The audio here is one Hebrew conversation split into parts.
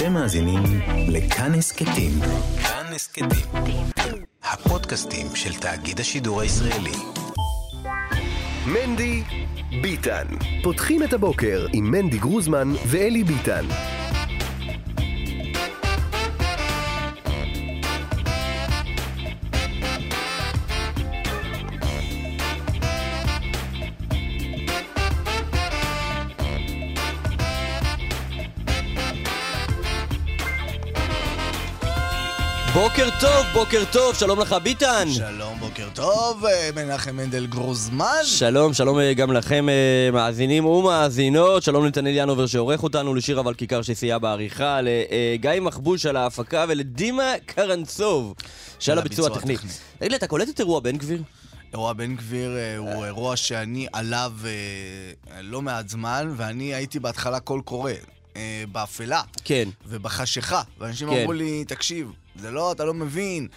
אתם מאזינים לכאן הסכתים. כאן הסכתים. הפודקאסטים של תאגיד השידור הישראלי. מנדי ביטן. פותחים את הבוקר עם מנדי גרוזמן ואלי ביטן. בוקר טוב, בוקר טוב, שלום לך ביטן. שלום, בוקר טוב, אה, מנחם מנדל גרוזמן. שלום, שלום אה, גם לכם אה, מאזינים ומאזינות, שלום נתנאל ינובר שעורך אותנו, לשיר אבל כיכר שסייע בעריכה, לגיא מחבוש על ההפקה ולדימה קרנצוב שעל הביצוע הטכני. תגיד לי, אתה קולט את אירוע בן גביר? אירוע בן גביר הוא אירוע שאני עליו לא מעט זמן, ואני הייתי בהתחלה קול קורא. באפלה. כן. ובחשיכה. ואנשים כן. אמרו לי, תקשיב, זה לא, אתה לא מבין.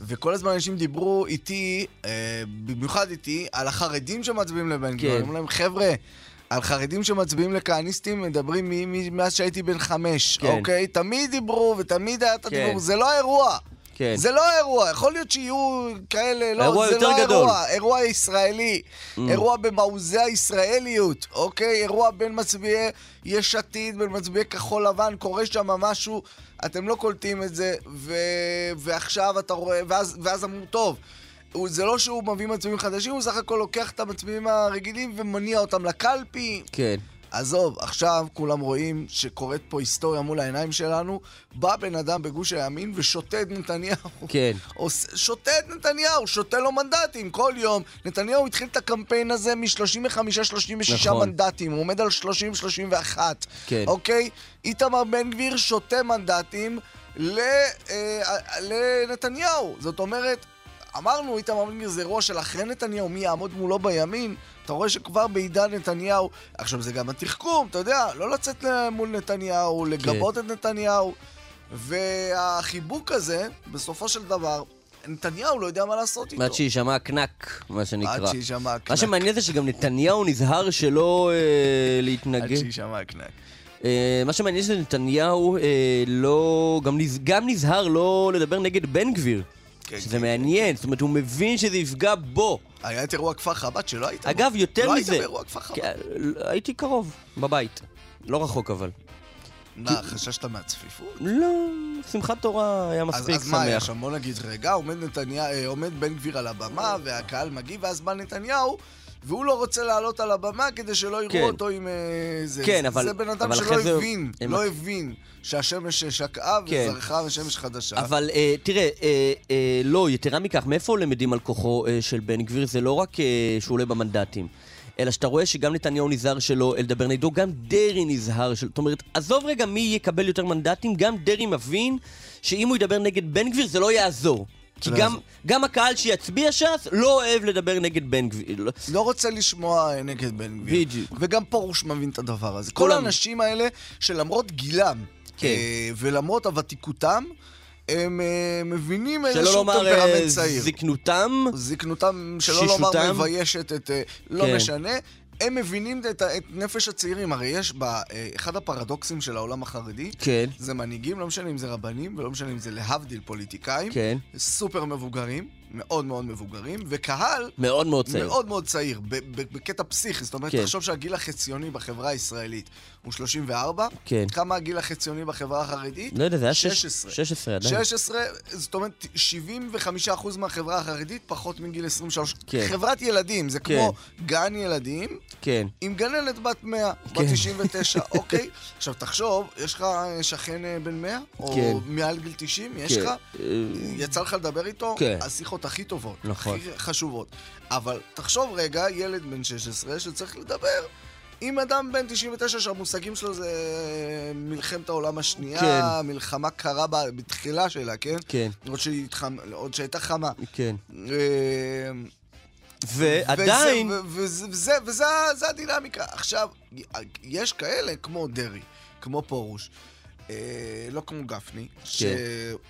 וכל הזמן אנשים דיברו איתי, אה, במיוחד איתי, על החרדים שמצביעים לבן גביר. כן. אמרו להם, חבר'ה, על חרדים שמצביעים לכהניסטים מדברים מאז שהייתי בן חמש, כן. אוקיי? תמיד דיברו ותמיד היה את הדיבור, כן. זה לא האירוע. כן. זה לא אירוע, יכול להיות שיהיו כאלה, לא, אירוע זה יותר לא גדול. אירוע, אירוע ישראלי, mm. אירוע במעוזי הישראליות, אוקיי? אירוע בין מצביעי יש עתיד, בין מצביעי כחול לבן, קורה שם משהו, אתם לא קולטים את זה, ו... ועכשיו אתה רואה, ואז, ואז אמרו, טוב, זה לא שהוא מביא מצביעים חדשים, הוא סך הכל לוקח את המצביעים הרגילים ומניע אותם לקלפי. כן. עזוב, עכשיו כולם רואים שקורית פה היסטוריה מול העיניים שלנו. בא בן אדם בגוש הימין ושותה את נתניהו. כן. שותה את נתניהו, שותה לו מנדטים כל יום. נתניהו התחיל את הקמפיין הזה מ-35-36 נכון. מנדטים, הוא עומד על 30-31. כן. אוקיי? איתמר בן גביר שותה מנדטים אה, לנתניהו. זאת אומרת, אמרנו, איתמר בן גביר זה אירוע של אחרי נתניהו, מי יעמוד מולו בימין? אתה רואה שכבר בעידן נתניהו, עכשיו זה גם התחכום, אתה יודע, לא לצאת מול נתניהו, לגבות כן. את נתניהו, והחיבוק הזה, בסופו של דבר, נתניהו לא יודע מה לעשות איתו. עד שיישמע קנק, מה שנקרא. עד שיישמע קנק. מה שמעניין זה שגם נתניהו נזהר שלא אה, להתנגד. עד שיישמע קנק. אה, מה שמעניין זה שנתניהו אה, לא... גם, נז... גם נזהר לא לדבר נגד בן גביר. כן, שזה כן, מעניין, כן. זאת אומרת, הוא מבין שזה יפגע בו. היה את אירוע כפר חב"ד שלא היית בו. אגב, יותר לא מזה. לא היית באירוע כפר חב"ד. כן, הייתי קרוב, בבית. לא רחוק אבל. מה, חששת מהצפיפות? לא, שמחת תורה היה מספיק שמח. אז מה היה שם? בוא נגיד רגע, אה, עומד בן גביר על הבמה, והקהל מגיב, ואז בא נתניהו. והוא לא רוצה לעלות על הבמה כדי שלא יראו כן. אותו עם זה. כן, אבל... זה בן אדם שלא הבין, זה... לא הבין שהשמש שקעה כן. וזרחה ושמש חדשה. אבל אה, תראה, אה, אה, לא, יתרה מכך, מאיפה למדים על כוחו אה, של בן גביר? זה לא רק אה, שהוא עולה במנדטים. אלא שאתה רואה שגם נתניהו נזהר שלו לדבר נגדו, גם דרעי נזהר שלו. זאת אומרת, עזוב רגע מי יקבל יותר מנדטים, גם דרעי מבין שאם הוא ידבר נגד בן גביר זה לא יעזור. כי גם, גם הקהל שיצביע ש"ס לא אוהב לדבר נגד בן גביר. לא רוצה לשמוע אה, נגד בן גביר. בדיוק. וגם פרוש מבין את הדבר הזה. כל האנשים האלה, שלמרות גילם, כן. אה, ולמרות הוותיקותם, הם uh, מבינים איזשהו טמפרמנט צעיר. שלא לומר זקנותם. זקנותם, שלא לומר מביישת את... לא כן. משנה. הם מבינים את, את נפש הצעירים. הרי יש בה, אחד הפרדוקסים של העולם החרדי, כן. זה מנהיגים, לא משנה אם זה רבנים, ולא משנה אם זה להבדיל פוליטיקאים, כן. סופר מבוגרים, מאוד מאוד מבוגרים, וקהל... מאוד מאוד צעיר. מאוד מאוד צעיר, בקטע פסיכי. זאת אומרת, כן. תחשוב שהגיל החציוני בחברה הישראלית הוא 34. כן. כמה הגיל החציוני בחברה החרדית? לא יודע, זה היה 16. 16 עדיין. 16, זאת אומרת, 75% מהחברה החרדית פחות מגיל 23. כן. חברת ילדים, זה כן. כמו גן ילדים, כן. עם גננת בת 100, כן. בת 99, אוקיי? עכשיו, תחשוב, יש לך שכן אה, בן 100? או כן. מעל גיל 90? יש כן. לך? אה, יצא לך לדבר איתו? כן. השיחות השיחות הכי טובות, נכון. הכי חשובות. אבל תחשוב רגע, ילד בן 16 שצריך לדבר עם אדם בן 99 שהמושגים שלו זה מלחמת העולם השנייה, כן. מלחמה קרה בתחילה שלה, כן? כן. עוד, שהתחמ... עוד שהייתה חמה. כן. אה, ועדיין... וזה, וזה, וזה, וזה הדינמיקה. עכשיו, יש כאלה כמו דרעי, כמו פרוש, אה, לא כמו גפני, ש... כן.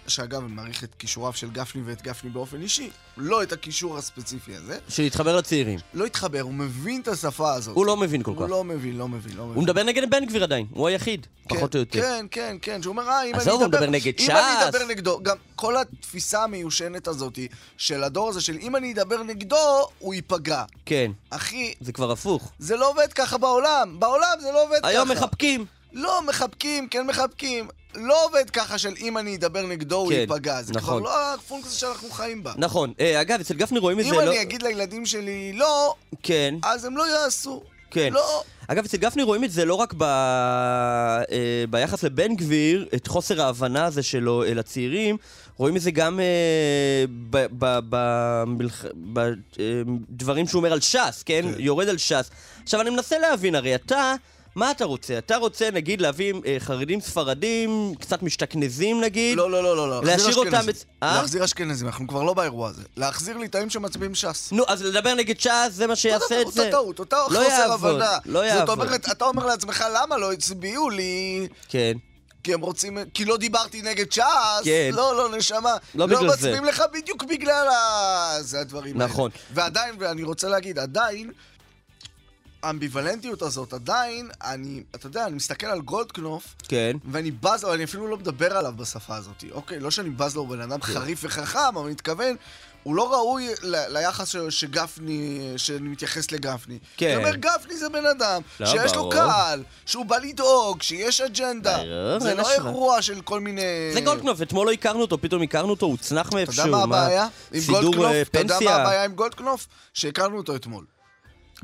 שאגב, אני מעריך את כישוריו של גפני ואת גפני באופן אישי, לא את הכישור הספציפי הזה. שיתחבר לצעירים. לא התחבר, הוא מבין את השפה הזאת. הוא לא מבין כל הוא כך. לא מבין, לא מבין, לא מבין. הוא מדבר נגד בן גביר עדיין, הוא היחיד, כן, פחות או יותר. כן, כן, כן, שהוא אומר, אה, אם אני עזוב, אדבר... הוא מדבר נגד אם ש"ס. אני אדבר נגדו, גם כל התפיסה המיושנת הזאת של הדור הזה, של אם אני אדבר נגדו, הוא ייפגע. כן, אחי, זה כבר הפוך. זה לא עובד ככה בעולם. בעולם זה לא עובד ככה. היום מחבקים. לא, מחבקים, כן מחבקים. לא עובד ככה של אם אני אדבר נגדו, הוא כן, ייפגע. זה כבר נכון. לא הפונקציה שאנחנו חיים בה. נכון. אה, אגב, אצל גפני רואים את אם זה לא... אני אגיד לילדים שלי לא, כן, אז הם לא יעשו. כן. לא. אגב, אצל גפני רואים את זה לא רק ב... אה, ביחס לבן גביר, את חוסר ההבנה הזה שלו אה, לצעירים, רואים את זה גם אה, ב- ב- במלח- בדברים שהוא אומר על ש"ס, כן? כן. יורד על ש"ס. עכשיו, אני מנסה להבין, הרי אתה... מה אתה רוצה? אתה רוצה, נגיד, להביא אה, חרדים ספרדים, קצת משתכנזים, נגיד? לא, לא, לא, לא, לא. להשאיר אותם. אצ- אה? להחזיר אשכנזים, אנחנו כבר לא באירוע הזה. להחזיר ליטאים שמצביעים ש"ס. נו, אז לדבר נגד ש"ס, זה מה שיעשה את אותה זה? טעות, אותה לא חוסר יעבוד, הבנה. לא זאת יעבוד. אומרת, אתה אומר לעצמך, למה לא הצביעו לי? כן. כי הם רוצים... כי לא דיברתי נגד ש"ס? כן. לא, לא, נשמה. לא זה. מצביעים לך בדיוק בגלל ה... זה הדברים האלה. נכון. ועדיין, ואני רוצה להגיד, עדיין, האמביוולנטיות הזאת, עדיין, אני, אתה יודע, אני מסתכל על גולדקנופ, כן. ואני בז לו, אני אפילו לא מדבר עליו בשפה הזאת, אוקיי? לא שאני בז לו, הוא בן אדם חריף וחכם, אבל אני מתכוון, הוא לא ראוי ל- ליחס ש- שגפני, שאני מתייחס לגפני. כן. אני אומר, גפני זה בן אדם, לא, שיש לו ברור. קהל, שהוא בא לדאוג, שיש אג'נדה. ברור, זה לא השוואה. אירוע של כל מיני... זה גולדקנופ, אתמול לא הכרנו אותו, פתאום הכרנו אותו, הוא צנח אתה מאיפשהו. יודע מה הבעיה עם גולדקנופ? אה, אתה יודע מה הבעיה עם גולדקנופ? שהכרנו אותו אתמול.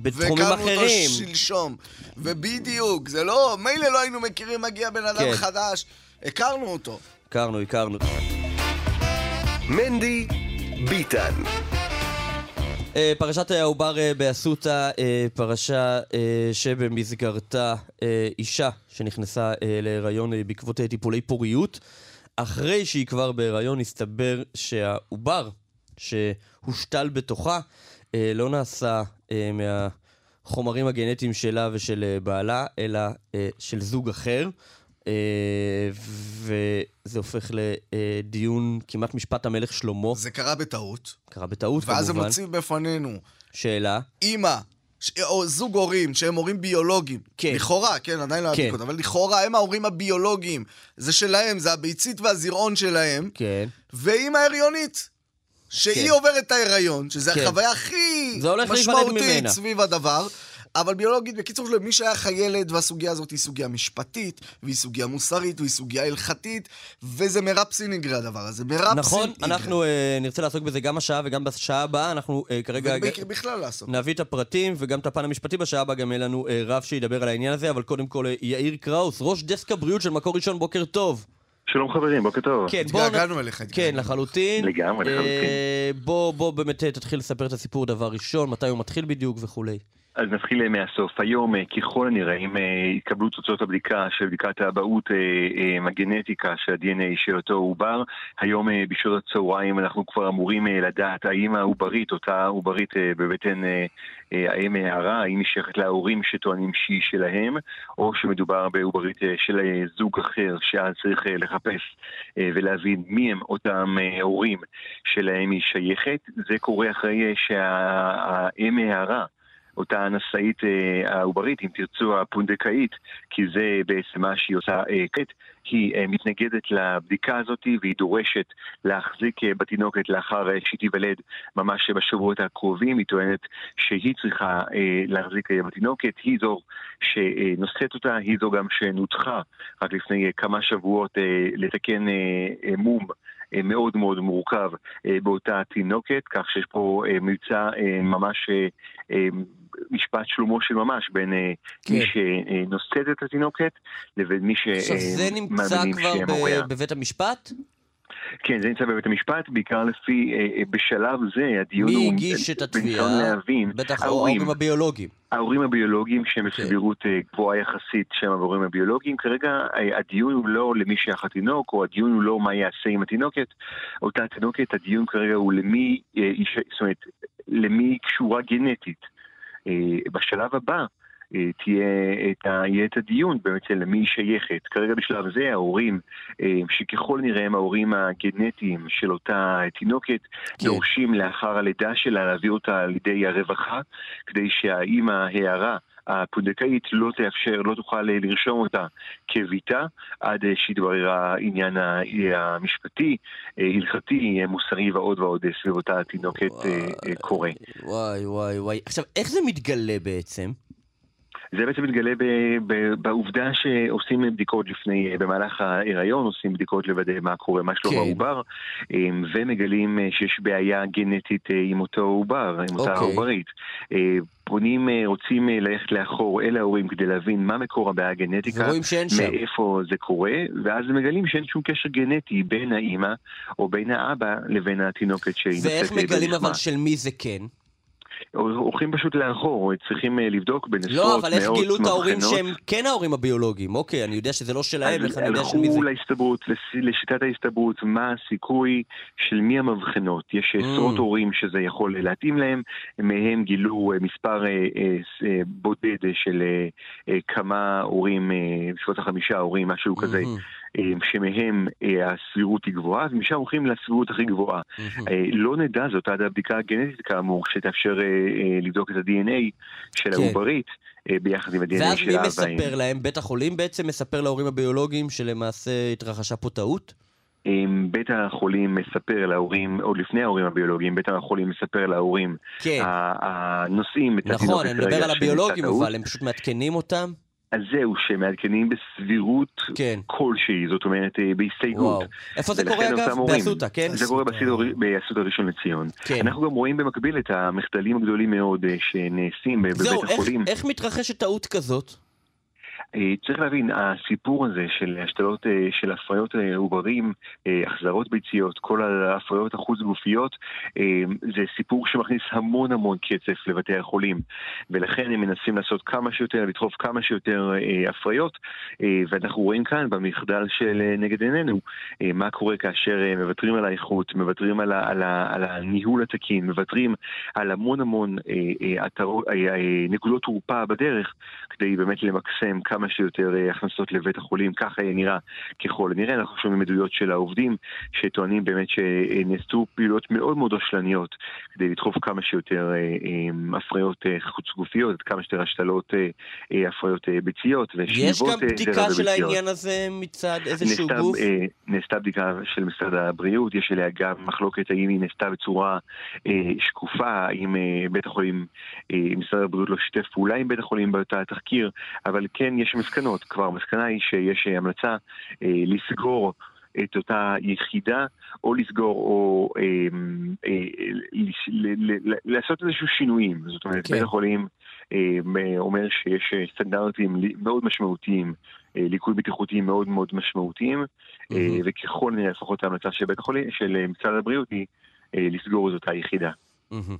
בתחומים והכרנו אחרים. אותו שלשום. ובדיוק, זה לא... מילא לא היינו מכירים, מגיע בן אדם כן. חדש. הכרנו אותו. הכרנו, הכרנו. מנדי ביתאן. אה, פרשת העובר אה, באסותא, אה, פרשה אה, שבמסגרתה אה, אישה שנכנסה אה, להיריון אה, בעקבות טיפולי פוריות. אחרי שהיא כבר בהיריון, הסתבר שהעובר שהושתל בתוכה לא נעשה אה, מהחומרים הגנטיים שלה ושל אה, בעלה, אלא אה, של זוג אחר. אה, וזה הופך לדיון כמעט משפט המלך שלמה. זה קרה בטעות. קרה בטעות ואז הם כמובן. מוצאים בפנינו שאלה. אימא, ש- או זוג הורים שהם הורים ביולוגיים. כן. לכאורה, כן, עדיין לא כן. אבל לכאורה הם ההורים הביולוגיים. זה שלהם, זה הביצית והזרעון שלהם. כן. ואימא הריונית. שהיא כן. עוברת את ההיריון, שזה כן. החוויה הכי משמעותית. סביב הדבר. אבל ביולוגית, בקיצור, למי שייך הילד, והסוגיה הזאת היא סוגיה משפטית, והיא סוגיה מוסרית, והיא סוגיה הלכתית, וזה מירב סינגרי הדבר הזה, מירב נכון, סינגרי. אנחנו אה, נרצה לעסוק בזה גם השעה וגם בשעה הבאה, אנחנו אה, כרגע... ובכלל לעשות. נביא את הפרטים וגם את הפן המשפטי בשעה הבאה, גם יהיה לנו אה, רב שידבר על העניין הזה, אבל קודם כל אה, יאיר קראוס, ראש דסק הבריאות של מקור ראשון, בוקר טוב. שלום חברים, בוקר טוב. כן, בוא... התגעגענו אליך, כן. לחלוטין. לגמרי, לחלוטין. אה, בוא, בוא באמת אה, תתחיל לספר את הסיפור דבר ראשון, מתי הוא מתחיל בדיוק וכולי. אז נתחיל אה, מהסוף. היום, אה, ככל הנראה, אם אה, יתקבלו תוצאות הבדיקה של בדיקת האבהות הגנטיקה של ה-DNA של אותו עובר, היום בשעות הצהריים אנחנו כבר אמורים לדעת האם העוברית, אותה עוברית בבטן האם הערה, האם היא שייכת להורים שטוענים שהיא שלהם, או שמדובר בעוברית של זוג אחר, שאז צריך לחפש ולהבין מי הם אותם הורים שלהם היא שייכת. זה קורה אחרי שהאם הערה אותה נשאית אה, העוברית, אם תרצו הפונדקאית, כי זה בעצם מה שהיא עושה אה, כעת, היא אה, מתנגדת לבדיקה הזאת והיא דורשת להחזיק בתינוקת לאחר שהיא תיוולד ממש בשבועות הקרובים. היא טוענת שהיא צריכה להחזיק בתינוקת, היא זו שנושאת אותה, היא זו גם שנותחה רק לפני כמה שבועות לתקן מום. אה, מאוד מאוד מורכב אה, באותה תינוקת, כך שיש פה אה, מבצע ממש משפט שלמה של ממש בין כן. מי שנושאת את התינוקת לבין מי עכשיו, זה נמצא שמאמינים כבר ב-. בבית המשפט? כן, זה נמצא בבית המשפט, בעיקר לפי, אה, אה, בשלב זה הדיון מי הוא... הגיש את התביעה? בטח ההורים. הביולוגיים. ההורים הביולוגיים שהם כן. בסבירות אה, גבוהה יחסית שהם ההורים הביולוגיים, כרגע הדיון הוא לא למי שייך התינוק, או הדיון הוא לא מה יעשה עם התינוקת. אותה תינוקת, הדיון כרגע הוא למי, זאת אומרת, למי קשורה גנטית. בשלב הבא, תהיה את ה, יהיה את הדיון באמת של למי היא שייכת. כרגע בשלב זה ההורים, אה, שככל נראה הם ההורים הגנטיים של אותה תינוקת, כן. דורשים לאחר הלידה שלה להעביר אותה על ידי הרווחה, כדי שהאימא הערה הפונדקאית לא תאפשר, לא תוכל לרשום אותה כביתה עד אה, שיתברר העניין המשפטי, אה, הלכתי, אה, מוסרי ועוד ועוד אה, סביב אותה התינוקת אה, אה, קורה. וואי, וואי, וואי. עכשיו, איך זה מתגלה בעצם? זה בעצם מתגלה ב- ב- בעובדה שעושים בדיקות לפני, במהלך ההיריון, עושים בדיקות לוודא מה קורה, מה שלום כן. העובר, אה, ומגלים אה, שיש בעיה גנטית אה, עם אותו עובר, עם אותה אוקיי. עוברית. אה, פונים, רוצים ללכת לאחור אל ההורים כדי להבין מה מקור הבעיה הגנטיקה, שאין שם. מאיפה זה קורה, ואז מגלים שאין שום קשר גנטי בין האימא או בין האבא לבין התינוקת שהיא ואיך נושאת מגלים. אבל של מי זה כן? הולכים פשוט לאחור, צריכים אה, לבדוק לא, מאות אבל איך גילו את ההורים. שהם כן ההורים הביולוגיים? אוקיי, אני יודע שזה לא שלהם, איך אני יודע של מי זה... הלכו להסתברות, לשיטת ההסתברות, מה הסיכוי של מי המבחנות. יש Mm. עשרות הורים שזה יכול להתאים להם, מהם גילו אה, מספר אה, בודד של כמה הורים, בסביבות החמישה הורים, משהו כזה, אה, שמהם אה, הסבירות היא גבוהה, ומשם הולכים לסבירות הכי גבוהה. אה, לא נדע זאת עד הבדיקה הגנטית כאמור, שתאפשר אה, אה, לבדוק את ה-DNA של כן. העוברית אה, ביחד עם ה-DNA ואז של מי האבא. מספר להם? בית החולים בעצם מספר להורים הביולוגיים שלמעשה התרחשה פה טעות? אם בית החולים מספר להורים, עוד לפני ההורים הביולוגיים, בית החולים מספר להורים, כן. הנושאים את התינוקת נכון, אני מדבר על הביולוגים. אבל הם פשוט מעדכנים אותם? אז זהו, שמעדכנים בסבירות כן. כלשהי, זאת אומרת אה, בהסתייגות. וואו. איפה זה קורה אגב? באסותא, כן? זה קורה באסותא- ראשון לציון. כן. אנחנו גם רואים במקביל את המחדלים הגדולים מאוד אה, שנעשים בבית זהו, איך- החולים. איך מתרחשת טעות כזאת? אה, צריך להבין, הסיפור הזה של השתלות אה, של הפריות אה, עוברים, החזרות ביציות, כל ההפריות החוץ גופיות, אה, זה סיפור שמכניס המון המון קצף לבתי החולים, ולכן הם מנסים לעשות כמה שיותר, לדחוף כמה שיותר הפריות, ואנחנו רואים כאן במחדל של נגד עינינו, מה קורה כאשר מוותרים על האיכות, מוותרים על, ה, על, ה, על הניהול התקין, מוותרים על המון המון נקודות תורפה בדרך, כדי באמת למקסם כמה שיותר אה, הכנסות לבית החולים, ככה יהיה נראה ככל הנראה. אנחנו שומעים עדויות של העובדים שטוענים באמת שנעשו פעילויות מאוד מאוד רשלניות כדי לדחוף כמה שיותר אה, אה, הפריות חוץ גופיות, כמה שיותר השתלות הפריות ביציות יש ושאיבות גם אה, בדיקה של. העניין הזה מצד איזשהו נעשתה, גוף? נעשתה בדיקה של משרד הבריאות, יש עליה גם מחלוקת האם היא נעשתה בצורה שקופה, האם בית החולים, משרד הבריאות לא שיתף פעולה עם בית החולים באותה תחקיר, אבל כן יש מסקנות, כבר המסקנה היא שיש אה, המלצה אה, לסגור את אותה יחידה, או לסגור, או אה, אה, לש- ל- ל- ל- לעשות איזשהו שינויים. זאת אומרת, כן. בית החולים אה, אומר שיש אה, סטנדרטים מאוד משמעותיים, אה, ליקוי בטיחותי מאוד מאוד משמעותיים, אה, מהמם. וככל הנראה לפחות ההמלצה של בית החולים, של אה, משרד הבריאות היא אה, לסגור את אותה יחידה. מהמם.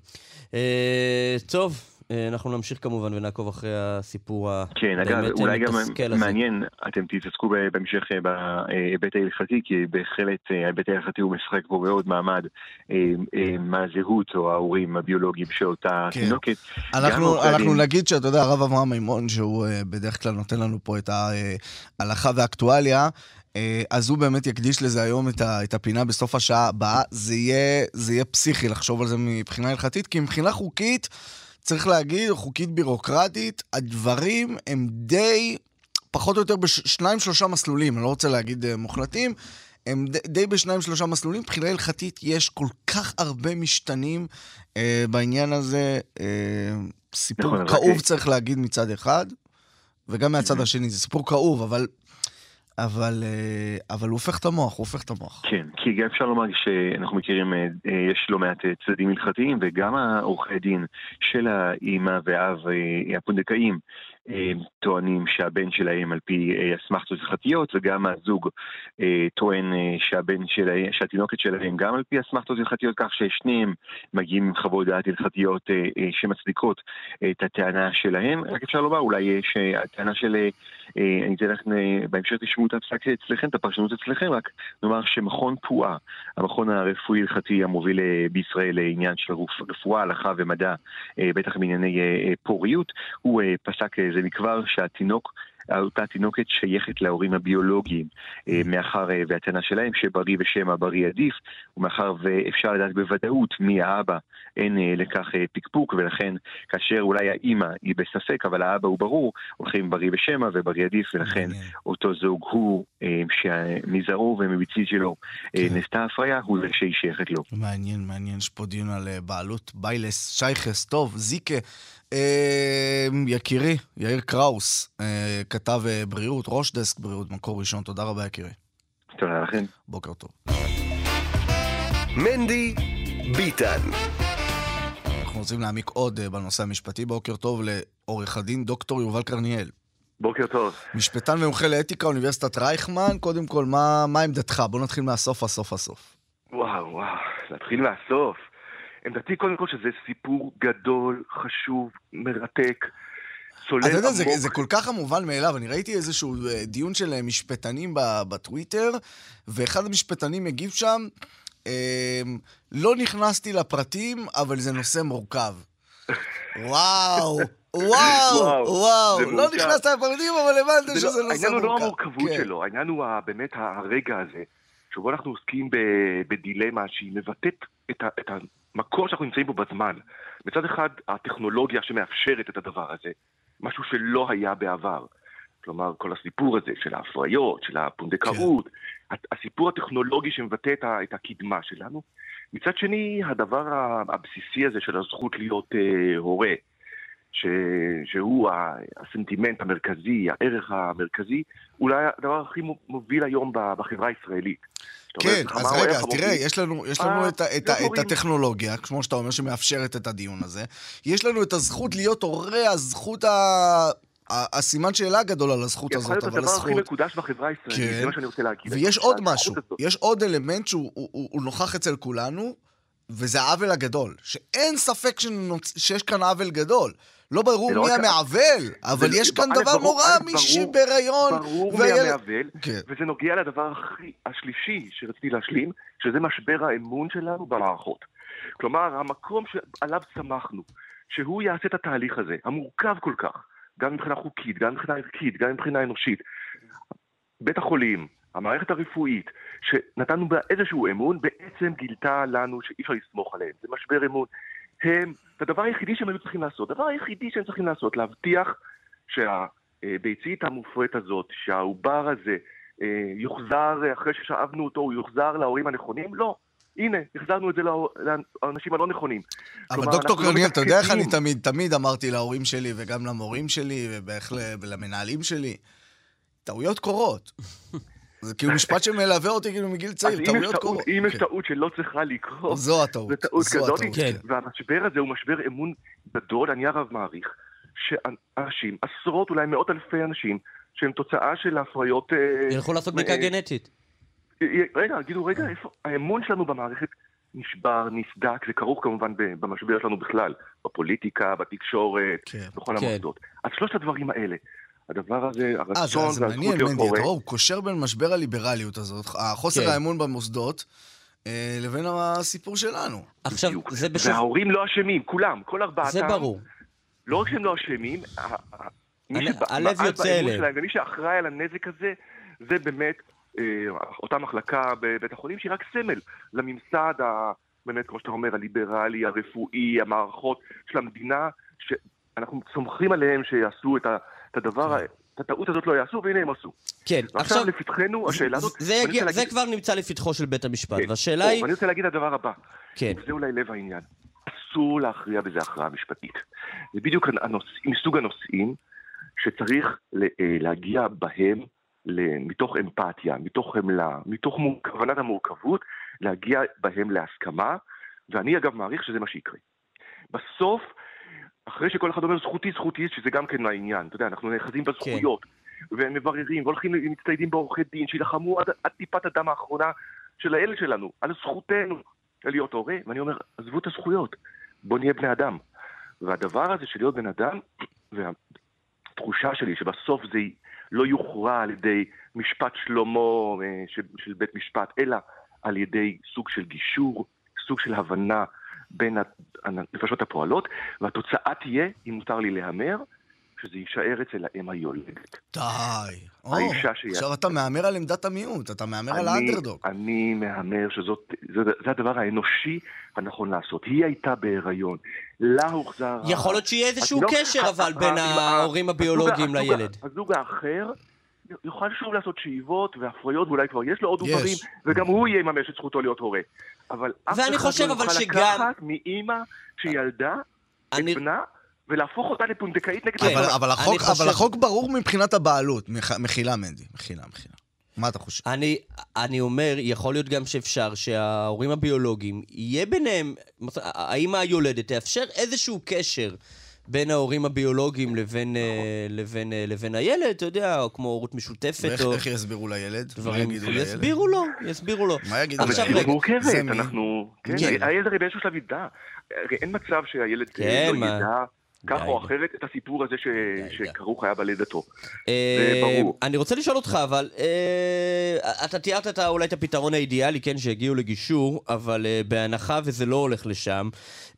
אה, טוב, אה, אנחנו נמשיך כמובן ונעקוב אחרי הסיפור כן, אגב, הבאמת אולי גם מתסכל הזה. מעניין, אתם תתעסקו בהמשך אה, בהיבט ההלכתי, כי בהחלט אה, ההיבט ההלכתי הוא משחק פה מאוד מעמד אה, אה, מה הזהות או ההורים הביולוגיים של אותה כן. תינוקת. אנחנו, עורכי אנחנו נגיד שאתה יודע, הרב אברהם מימון, שהוא אה, בדרך כלל נותן לנו פה את ההלכה והאקטואליה, אה, אז הוא באמת יקדיש לזה היום את, ה, את הפינה בסוף השעה הבאה. זה יהיה, זה יהיה פסיכי לחשוב על זה מבחינה הלכתית, כי מבחינה חוקית, צריך להגיד, חוקית בירוקרטית, הדברים הם די, פחות או יותר בשניים שלושה מסלולים, אני לא רוצה להגיד אה, מוחלטים, הם די, די בשניים שלושה מסלולים. מבחינה הלכתית יש כל כך הרבה משתנים אה, בעניין הזה. אה, סיפור נכון, כאוב רק- צריך להגיד מצד אחד, וגם מהצד השני, זה סיפור כאוב, אבל... אבל, אה, אבל הוא הופך את המוח, הוא הופך את המוח. כן, כי גם אפשר לומר שאנחנו מכירים, אה, אה, יש לא מעט צדדים הלכתיים, וגם העורכי דין של האימא והאב הפונדקאים טוענים שהבן שלהם על פי אה, אסמכתות הלכתיות, וגם הזוג אה, טוען אה, שהבן שלהם, שהתינוקת שלהם גם על פי אסמכתות הלכתיות, כך ששניהם מגיעים עם חוות דעת הלכתיות אה, אה, שמצדיקות את הטענה שלהם. רק אפשר לומר אולי אה, שהטענה של... אה, אני אתן לכם, בהמשך תשמעו את הפסק אצלכם, את הפרשנות אצלכם, רק נאמר שמכון פועה, המכון הרפואי הלכתי המוביל בישראל לעניין של רפואה, הלכה ומדע, בטח בענייני פוריות, הוא פסק זה מכבר שהתינוק אותה תינוקת שייכת להורים הביולוגיים, אה, mm. מאחר אה, והטענה שלהם שבריא ושמא בריא עדיף, ומאחר ואפשר לדעת בוודאות מי האבא, אין אה, לכך פקפוק, ולכן כאשר אולי האימא היא בספק, אבל האבא הוא ברור, הולכים בריא ושמא ובריא עדיף, ולכן אותו זוג הוא שמזרעו ומביצית שלו כן. נעשתה הפריה, הוא זה שהיא שייכת לו. מעניין, מעניין, יש פה דיון על בעלות ביילס, שייכס, טוב, זיקה. אמ, יקירי, יאיר קראוס, אה, כתב אה, בריאות, ראש דסק בריאות, מקור ראשון, תודה רבה יקירי. תודה לכם. בוקר טוב. מנדי ביטן. אנחנו רוצים להעמיק עוד אה, בנושא המשפטי. בוקר טוב לעורך הדין דוקטור יובל קרניאל. בוקר טוב. משפטן ומומחה לאתיקה, אוניברסיטת רייכמן. קודם כל, מה, מה עמדתך? בוא נתחיל מהסוף, הסוף, הסוף. וואו, וואו, נתחיל מהסוף. עמדתי קודם כל שזה סיפור גדול, חשוב, מרתק. צולל עמוק. אתה יודע, זה, זה כל כך המובן מאליו. אני ראיתי איזשהו אה, דיון של אה, משפטנים בטוויטר, ואחד המשפטנים הגיב שם, אמ, לא נכנסתי לפרטים, אבל זה נושא מורכב. וואו, וואו, וואו, לא נכנסת לפרטים, אבל הבנת לא- שזה נושא מורכב. העניין הוא לא המורכבות כן. שלו, העניין הוא באמת הרגע הזה, שבו אנחנו עוסקים בדילמה שהיא מבטאת את המקום שאנחנו נמצאים בו בזמן. מצד אחד, הטכנולוגיה שמאפשרת את הדבר הזה, משהו שלא היה בעבר. כלומר, כל הסיפור הזה של ההפריות, של הפונדקאות, כן. הסיפור הטכנולוגי שמבטא את הקדמה שלנו. מצד שני, הדבר הבסיסי הזה של הזכות להיות אה, הורה, ש... שהוא הסנטימנט המרכזי, הערך המרכזי, אולי הדבר הכי מוביל היום בחברה הישראלית. כן, אז רגע, תראה, יש לנו, יש לנו אה, את, את, את הטכנולוגיה, כמו שאתה אומר, שמאפשרת את הדיון הזה. יש לנו את הזכות להיות הורה, הזכות ה... הסימן שאלה גדול על הזכות הזאת, אבל הזכות... יכול להיות הדבר הכי מקודש בחברה הישראלית, כן. זה מה שאני רוצה להגיד. ויש עוד משהו, יש עוד אלמנט שהוא הוא, הוא, הוא נוכח אצל כולנו, וזה העוול הגדול. שאין ספק שנוצ... שיש כאן עוול גדול. לא ברור לא מי המעוול, אבל יש כאן דבר נורא, מישהי בהיריון. ברור מי המעוול, כן. וזה נוגע לדבר השלישי שרציתי להשלים, שזה משבר האמון שלנו במערכות. כלומר, המקום שעליו צמחנו, שהוא יעשה את התהליך הזה, המורכב כל כך, גם מבחינה חוקית, גם מבחינה ערכית, גם מבחינה אנושית. בית החולים, המערכת הרפואית, שנתנו בה איזשהו אמון, בעצם גילתה לנו שאי אפשר לסמוך עליהם. זה משבר אמון. הם, זה הדבר היחידי שהם היו צריכים לעשות. הדבר היחידי שהם צריכים לעשות, להבטיח שהביצית המופרית הזאת, שהעובר הזה אה, יוחזר, אחרי ששאבנו אותו, הוא יוחזר להורים הנכונים? לא. הנה, החזרנו את זה לאנשים הלא נכונים. אבל כלומר, דוקטור קרניאל, לא אתה יודע איך אני תמיד, תמיד אמרתי להורים שלי וגם למורים שלי ולמנהלים שלי, טעויות קורות. זה כאילו משפט שמלווה אותי כאילו מגיל צעיר, טעויות קורות. אם יש כן. טעות שלא צריכה לקרות, זו הטעות. זו טעות כזאת, כן. והמשבר הזה הוא משבר אמון גדול, אני הרב מעריך, שאנשים, עשרות, אולי מאות אלפי אנשים, שהם תוצאה של הפריות... אה, ילכו לעשות בדיקה גנטית. רגע, תגידו, רגע, איפה... האמון שלנו במערכת נשבר, נסדק, זה כרוך כמובן במשבר שלנו בכלל, בפוליטיקה, בתקשורת, כן. בכל המוסדות. אז שלושת הדברים האלה. הדבר הזה, הרצון והזכות להיות מורה... אז זה מעניין, מנדי, הוא קושר בין משבר הליברליות הזאת, החוסר כן. האמון במוסדות, אה, לבין הסיפור שלנו. עכשיו, זה בשביל... וההורים לא אשמים, כולם, כל ארבעתם. זה ברור. לא רק שהם לא אשמים, הלב יוצא אליהם. ומי שאחראי על הנזק הזה, זה באמת אה, אותה מחלקה בבית החולים, שהיא רק סמל לממסד, ה, באמת, כמו שאתה אומר, הליברלי, הרפואי, המערכות של המדינה, שאנחנו סומכים עליהם שיעשו את ה... את הדבר, כן. את הטעות הזאת לא יעשו, והנה הם עשו. כן, עכשיו... לפתחנו, השאלה הזאת... זה, יגיע, זה להגיד... כבר נמצא לפתחו של בית המשפט, כן. והשאלה או, היא... אני רוצה להגיד את הדבר הבא. כן. זה אולי לב העניין. אסור להכריע בזה הכרעה משפטית. זה בדיוק הנוש... מסוג הנושאים שצריך אה, להגיע בהם מתוך אמפתיה, מתוך חמלה, מתוך כוונת המורכבות, להגיע בהם להסכמה, ואני אגב מעריך שזה מה שיקרה. בסוף, אחרי שכל אחד אומר זכותי, זכותי, שזה גם כן העניין, אתה יודע, אנחנו נאחזים בזכויות, כן. ומבררים, והולכים, ומצטיידים בעורכי דין, שילחמו עד, עד טיפת הדם האחרונה של הילד שלנו, על זכותנו להיות הורה, ואני אומר, עזבו את הזכויות, בואו נהיה בני אדם. והדבר הזה של להיות בן אדם, והתחושה שלי שבסוף זה לא יוכרע על ידי משפט שלמה אה, של, של בית משפט, אלא על ידי סוג של גישור, סוג של הבנה בין הנפשות הפועלות, והתוצאה תהיה, אם מותר לי להמר, שזה יישאר אצל האם היולדת. די. האישה שהיא... עכשיו אתה מהמר על עמדת המיעוט, אתה מהמר על האנדרדוג. אני מהמר שזאת, זה, זה הדבר האנושי הנכון לעשות. היא הייתה בהיריון, לה הוחזר... יכול להיות שיהיה איזשהו לא- קשר אבל בין ההורים הביולוגיים לילד. הזוג האחר יוכל שוב לעשות שאיבות והפריות, ואולי כבר יש לו עוד עוברים, וגם הוא יממש את זכותו להיות הורה. אבל אף אחד לא יוכל לקחת מאימא שילדה את בנה ולהפוך אותה לפונדקאית נגד כן, אבל, אבל, החוק, חושב... אבל החוק ברור מבחינת הבעלות. מח, מחילה, מנדי. מחילה, מחילה. מה אתה חושב? אני, אני אומר, יכול להיות גם שאפשר שההורים הביולוגיים, יהיה ביניהם, האמא היולדת תאפשר איזשהו קשר בין ההורים הביולוגיים לבין, אה, לבין, אה, לבין הילד, אתה יודע, או כמו הורות משותפת. ואיך או... איך יסבירו לילד? דברים, מה יגידו לילד? יסבירו לו, יסבירו לו. מה יגידו לילד? אבל היא מורכבת, אנחנו... כן, כן. הילד הרי באיזשהו שלב ידע. אין מצב שהילד כן, לא מה... ידע. כך או אחרת את הסיפור הזה שכרוך היה בלידתו. אה, זה ברור. אני רוצה לשאול אותך, אבל אה, אתה תיארת אולי את הפתרון האידיאלי, כן, שהגיעו לגישור, אבל אה, בהנחה וזה לא הולך לשם,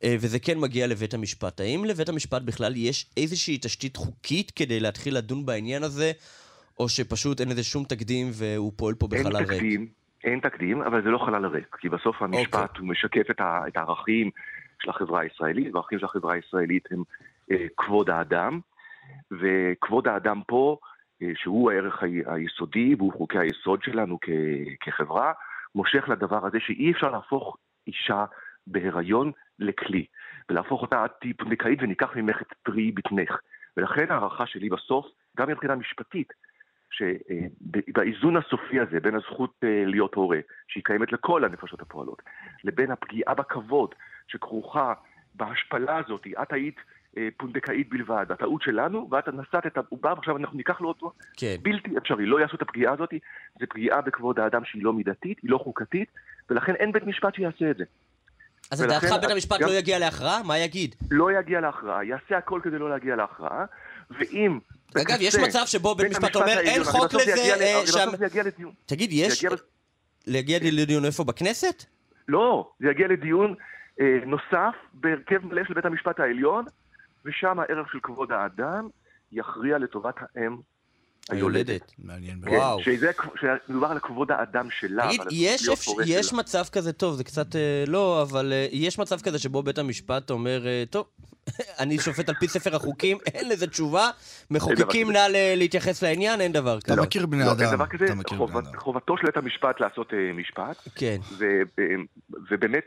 וזה כן מגיע לבית המשפט, האם לבית המשפט בכלל יש איזושהי תשתית חוקית כדי להתחיל לדון בעניין הזה, או שפשוט אין לזה שום תקדים והוא פועל פה בחלל ריק? אין תקדים, אין תקדים, אבל זה לא חלל ריק, כי בסוף המשפט okay. אוקיי. הוא משקף את הערכים של החברה הישראלית, והערכים של החברה הישראלית הם כבוד האדם, וכבוד האדם פה, אה, שהוא הערך היסודי והוא חוקי היסוד שלנו כחברה, מושך לדבר הזה שאי אפשר להפוך אישה בהיריון לכלי, ולהפוך אותה עד טיפ נקאית וניקח ממך את פרי בטנך. ולכן ההערכה שלי בסוף, גם מבחינה משפטית, שבאיזון הסופי הזה בין הזכות אה, להיות הורה, שהיא קיימת לכל הנפשות הפועלות, לבין הפגיעה בכבוד שכרוכה בהשפלה הזאת, את היית אה, פונדקאית בלבד. הטעות שלנו, ואת נשאת את העובר, ועכשיו אנחנו ניקח לו אותו. כן. בלתי אפשרי, לא יעשו את הפגיעה הזאת. זו פגיעה בכבוד האדם שהיא לא מידתית, היא לא חוקתית, ולכן אין בית משפט שיעשה את זה. אז לדעתך בית המשפט גם... לא יגיע להכרעה? מה יגיד? לא יגיע להכרעה, יעשה הכל כדי לא להגיע להכרעה, ואם... אגב, יש מצב שבו בית משפט אומר, אין חוק לזה... בסוף זה יגיע לדיון. תגיד, יש... להגיע לדיון איפה? בכנסת? לא, זה יגיע לדיון אה, נוסף בהרכב מלא של בית המשפט העליון, ושם הערך של כבוד האדם יכריע לטובת האם היולדת. מעניין מאוד. וואו. שזה, שמדובר על כבוד האדם שלה. תגיד, יש, אפ... יש מצב כזה, טוב, זה קצת אה, לא, אבל אה, יש מצב כזה שבו בית המשפט אומר, אה, טוב, אני שופט על פי ספר החוקים, אין לזה תשובה, מחוקקים נא להתייחס לעניין, אין דבר כזה. אתה מכיר בני לא, אדם. אין דבר כזה, חובתו של בית המשפט לעשות משפט. כן. ובאמת,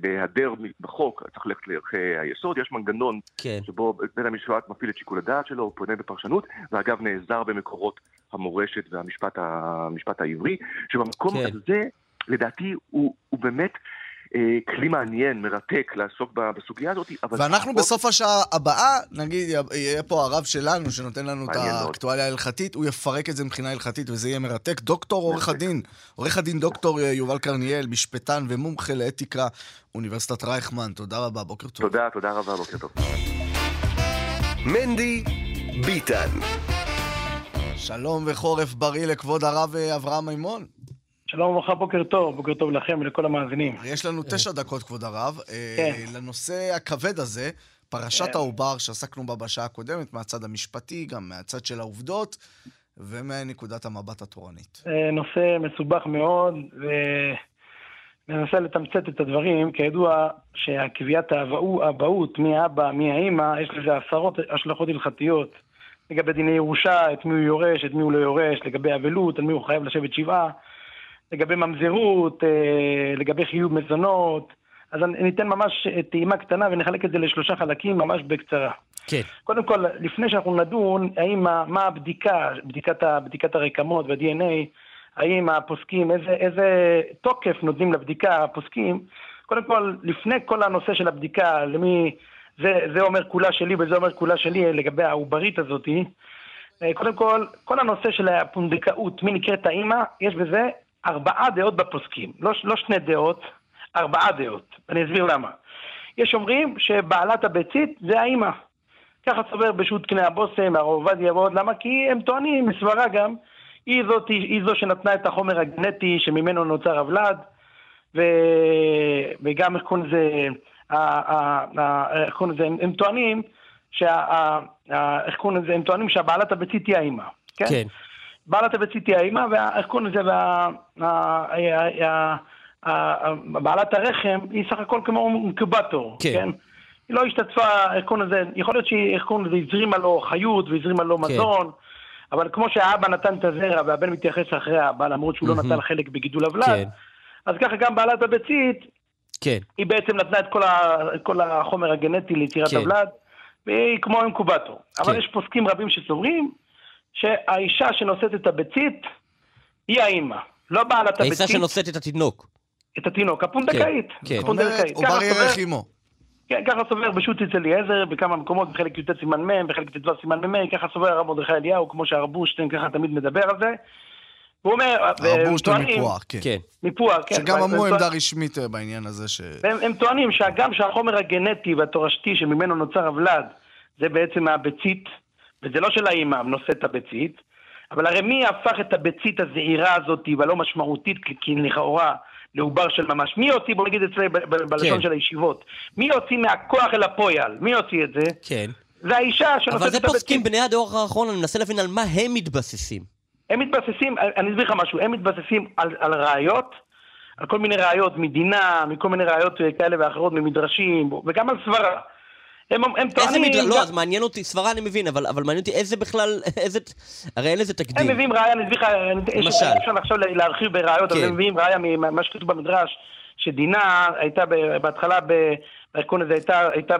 בהיעדר בחוק, צריך ללכת לערכי היסוד, יש מנגנון כן. שבו בית המשפט מפעיל את שיקול הדעת שלו, הוא פונה בפרשנות, ואגב נעזר במקורות המורשת והמשפט העברי, שבמקום כן. הזה, לדעתי, הוא, הוא באמת... אה, כלי מעניין, מרתק, לעסוק בסוגיה הזאת, אבל... ואנחנו בסוף השעה הבאה, נגיד, יהיה פה הרב שלנו, שנותן לנו את האקטואליה ההלכתית, הוא יפרק את זה מבחינה הלכתית, וזה יהיה מרתק. דוקטור, עורך הדין, עורך הדין דוקטור אה, יובל קרניאל, משפטן ומומחה לאתיקה, אוניברסיטת רייכמן, תודה רבה, בוקר טוב. תודה, תודה רבה, בוקר טוב. מנדי ביטן. שלום וחורף בריא לכבוד הרב אה, אברהם מימון. שלום וברכה, בוקר טוב, בוקר טוב לכם ולכל המאזינים. יש לנו תשע דקות, כבוד הרב, אה, כן. לנושא הכבד הזה, פרשת כן. העובר שעסקנו בה בשעה הקודמת, מהצד המשפטי, גם מהצד של העובדות, ומנקודת המבט התורנית. אה, נושא מסובך מאוד, וננסה לתמצת את הדברים. כידוע שהקביעת האבהות, מי האבא, מי האימא, יש לזה עשרות השלכות הלכתיות. לגבי דיני ירושה, את מי הוא יורש, את מי הוא לא יורש, לגבי אבלות, על מי הוא חייב לשבת שבעה. לגבי ממזרות, אה, לגבי חיוב מזונות. אז אני אתן ממש אה, טעימה קטנה ונחלק את זה לשלושה חלקים ממש בקצרה. כן. קודם כל, לפני שאנחנו נדון, האם, מה הבדיקה, בדיקת, בדיקת הרקמות וה-DNA, האם הפוסקים, איזה, איזה תוקף נותנים לבדיקה הפוסקים, קודם כל, לפני כל הנושא של הבדיקה, למי, זה, זה אומר כולה שלי וזה אומר כולה שלי לגבי העוברית הזאתי, אה, קודם כל, כל הנושא של הפונדקאות, מי נקראת האימא, יש בזה ארבעה דעות בפוסקים, לא, לא שני דעות, ארבעה דעות. אני אסביר למה. יש אומרים שבעלת הביצית זה האימא. ככה סובר בשו"ת קנה הבושם, הרב עובדיה ועוד, למה? כי הם טוענים, מסברה גם, היא, זאת, היא זו שנתנה את החומר הגנטי שממנו נוצר הוולד, ו... וגם איך קוראים לזה, איך קוראים לזה, הם טוענים, איך קוראים לזה, הם טוענים שהבעלת הביצית היא האימא, כן? כן. בעלת הביצית היא האימא, ואיך קוראים לזה, בעלת הרחם היא סך הכל כמו אינקובטור, כן? כן? היא לא השתתפה, איך קוראים לזה, יכול להיות שהיא, איך קוראים לזה, הזרימה לו חיות והזרימה לו כן. מזון. אבל כמו שהאבא נתן את הזרע והבן מתייחס אחרי האבא, למרות שהוא mm-hmm. לא נתן חלק בגידול הוולד, כן. אז ככה גם בעלת הביצית, כן. היא בעצם נתנה את כל, ה, כל החומר הגנטי ליצירת כן. הוולד, והיא כמו אינקובטור. כן. אבל יש פוסקים רבים שסוברים שהאישה שנושאת את הביצית היא האימא, לא בעלת הביצית. האישה שנושאת את התינוק. את התינוק, הפונדקאית. כן, כן. הפונדקאית. עובר ירך עמו. כן, ככה סובר בשו"ת אצל אליעזר, בכמה מקומות, בחלק י"ט סימן מ', בחלק ט"ו סימן מ', ככה סובר הרב מרדכי אליהו, כמו שהרב בושטיין ככה תמיד מדבר על זה. והוא אומר... הרב בושטיין מפוח, כן. כן. מפוח, כן. שגם אמרו עמדה רשמית אה, בעניין הזה ש... הם טוענים שגם שהחומר הגנטי והתורשתי שממנו נוצר הוולד, זה בעצם מהביצית, וזה לא של האימא נושא את הביצית, אבל הרי מי הפך את הביצית הזעירה הזאת והלא משמעותית, כי לכאורה לעובר של ממש. מי יוציא, בוא נגיד אצלי בלשון כן. של הישיבות, מי יוציא מהכוח אל הפועל? מי יוציא את זה? כן. זה האישה שנושאת את הביצים. אבל זה פוסקים בני הדור האחרון, אני מנסה להבין על מה הם מתבססים. הם מתבססים, אני אסביר לך משהו, הם מתבססים על, על ראיות, על כל מיני ראיות מדינה, מכל מיני ראיות כאלה ואחרות, ממדרשים, וגם על סברה. הם, הם טוענים... איזה מדרש, לא, אז מעניין אותי, סברה אני מבין, אבל, אבל מעניין אותי איזה בכלל, איזה, הרי אין לזה תקדים. הם מביאים ראיה, אני אסביר לך, למשל. אפשר עכשיו להרחיב בראיות, כן. אבל הם מביאים ראיה ממה שכתוב במדרש, שדינה הייתה בהתחלה, בארגון הזה, הייתה, הייתה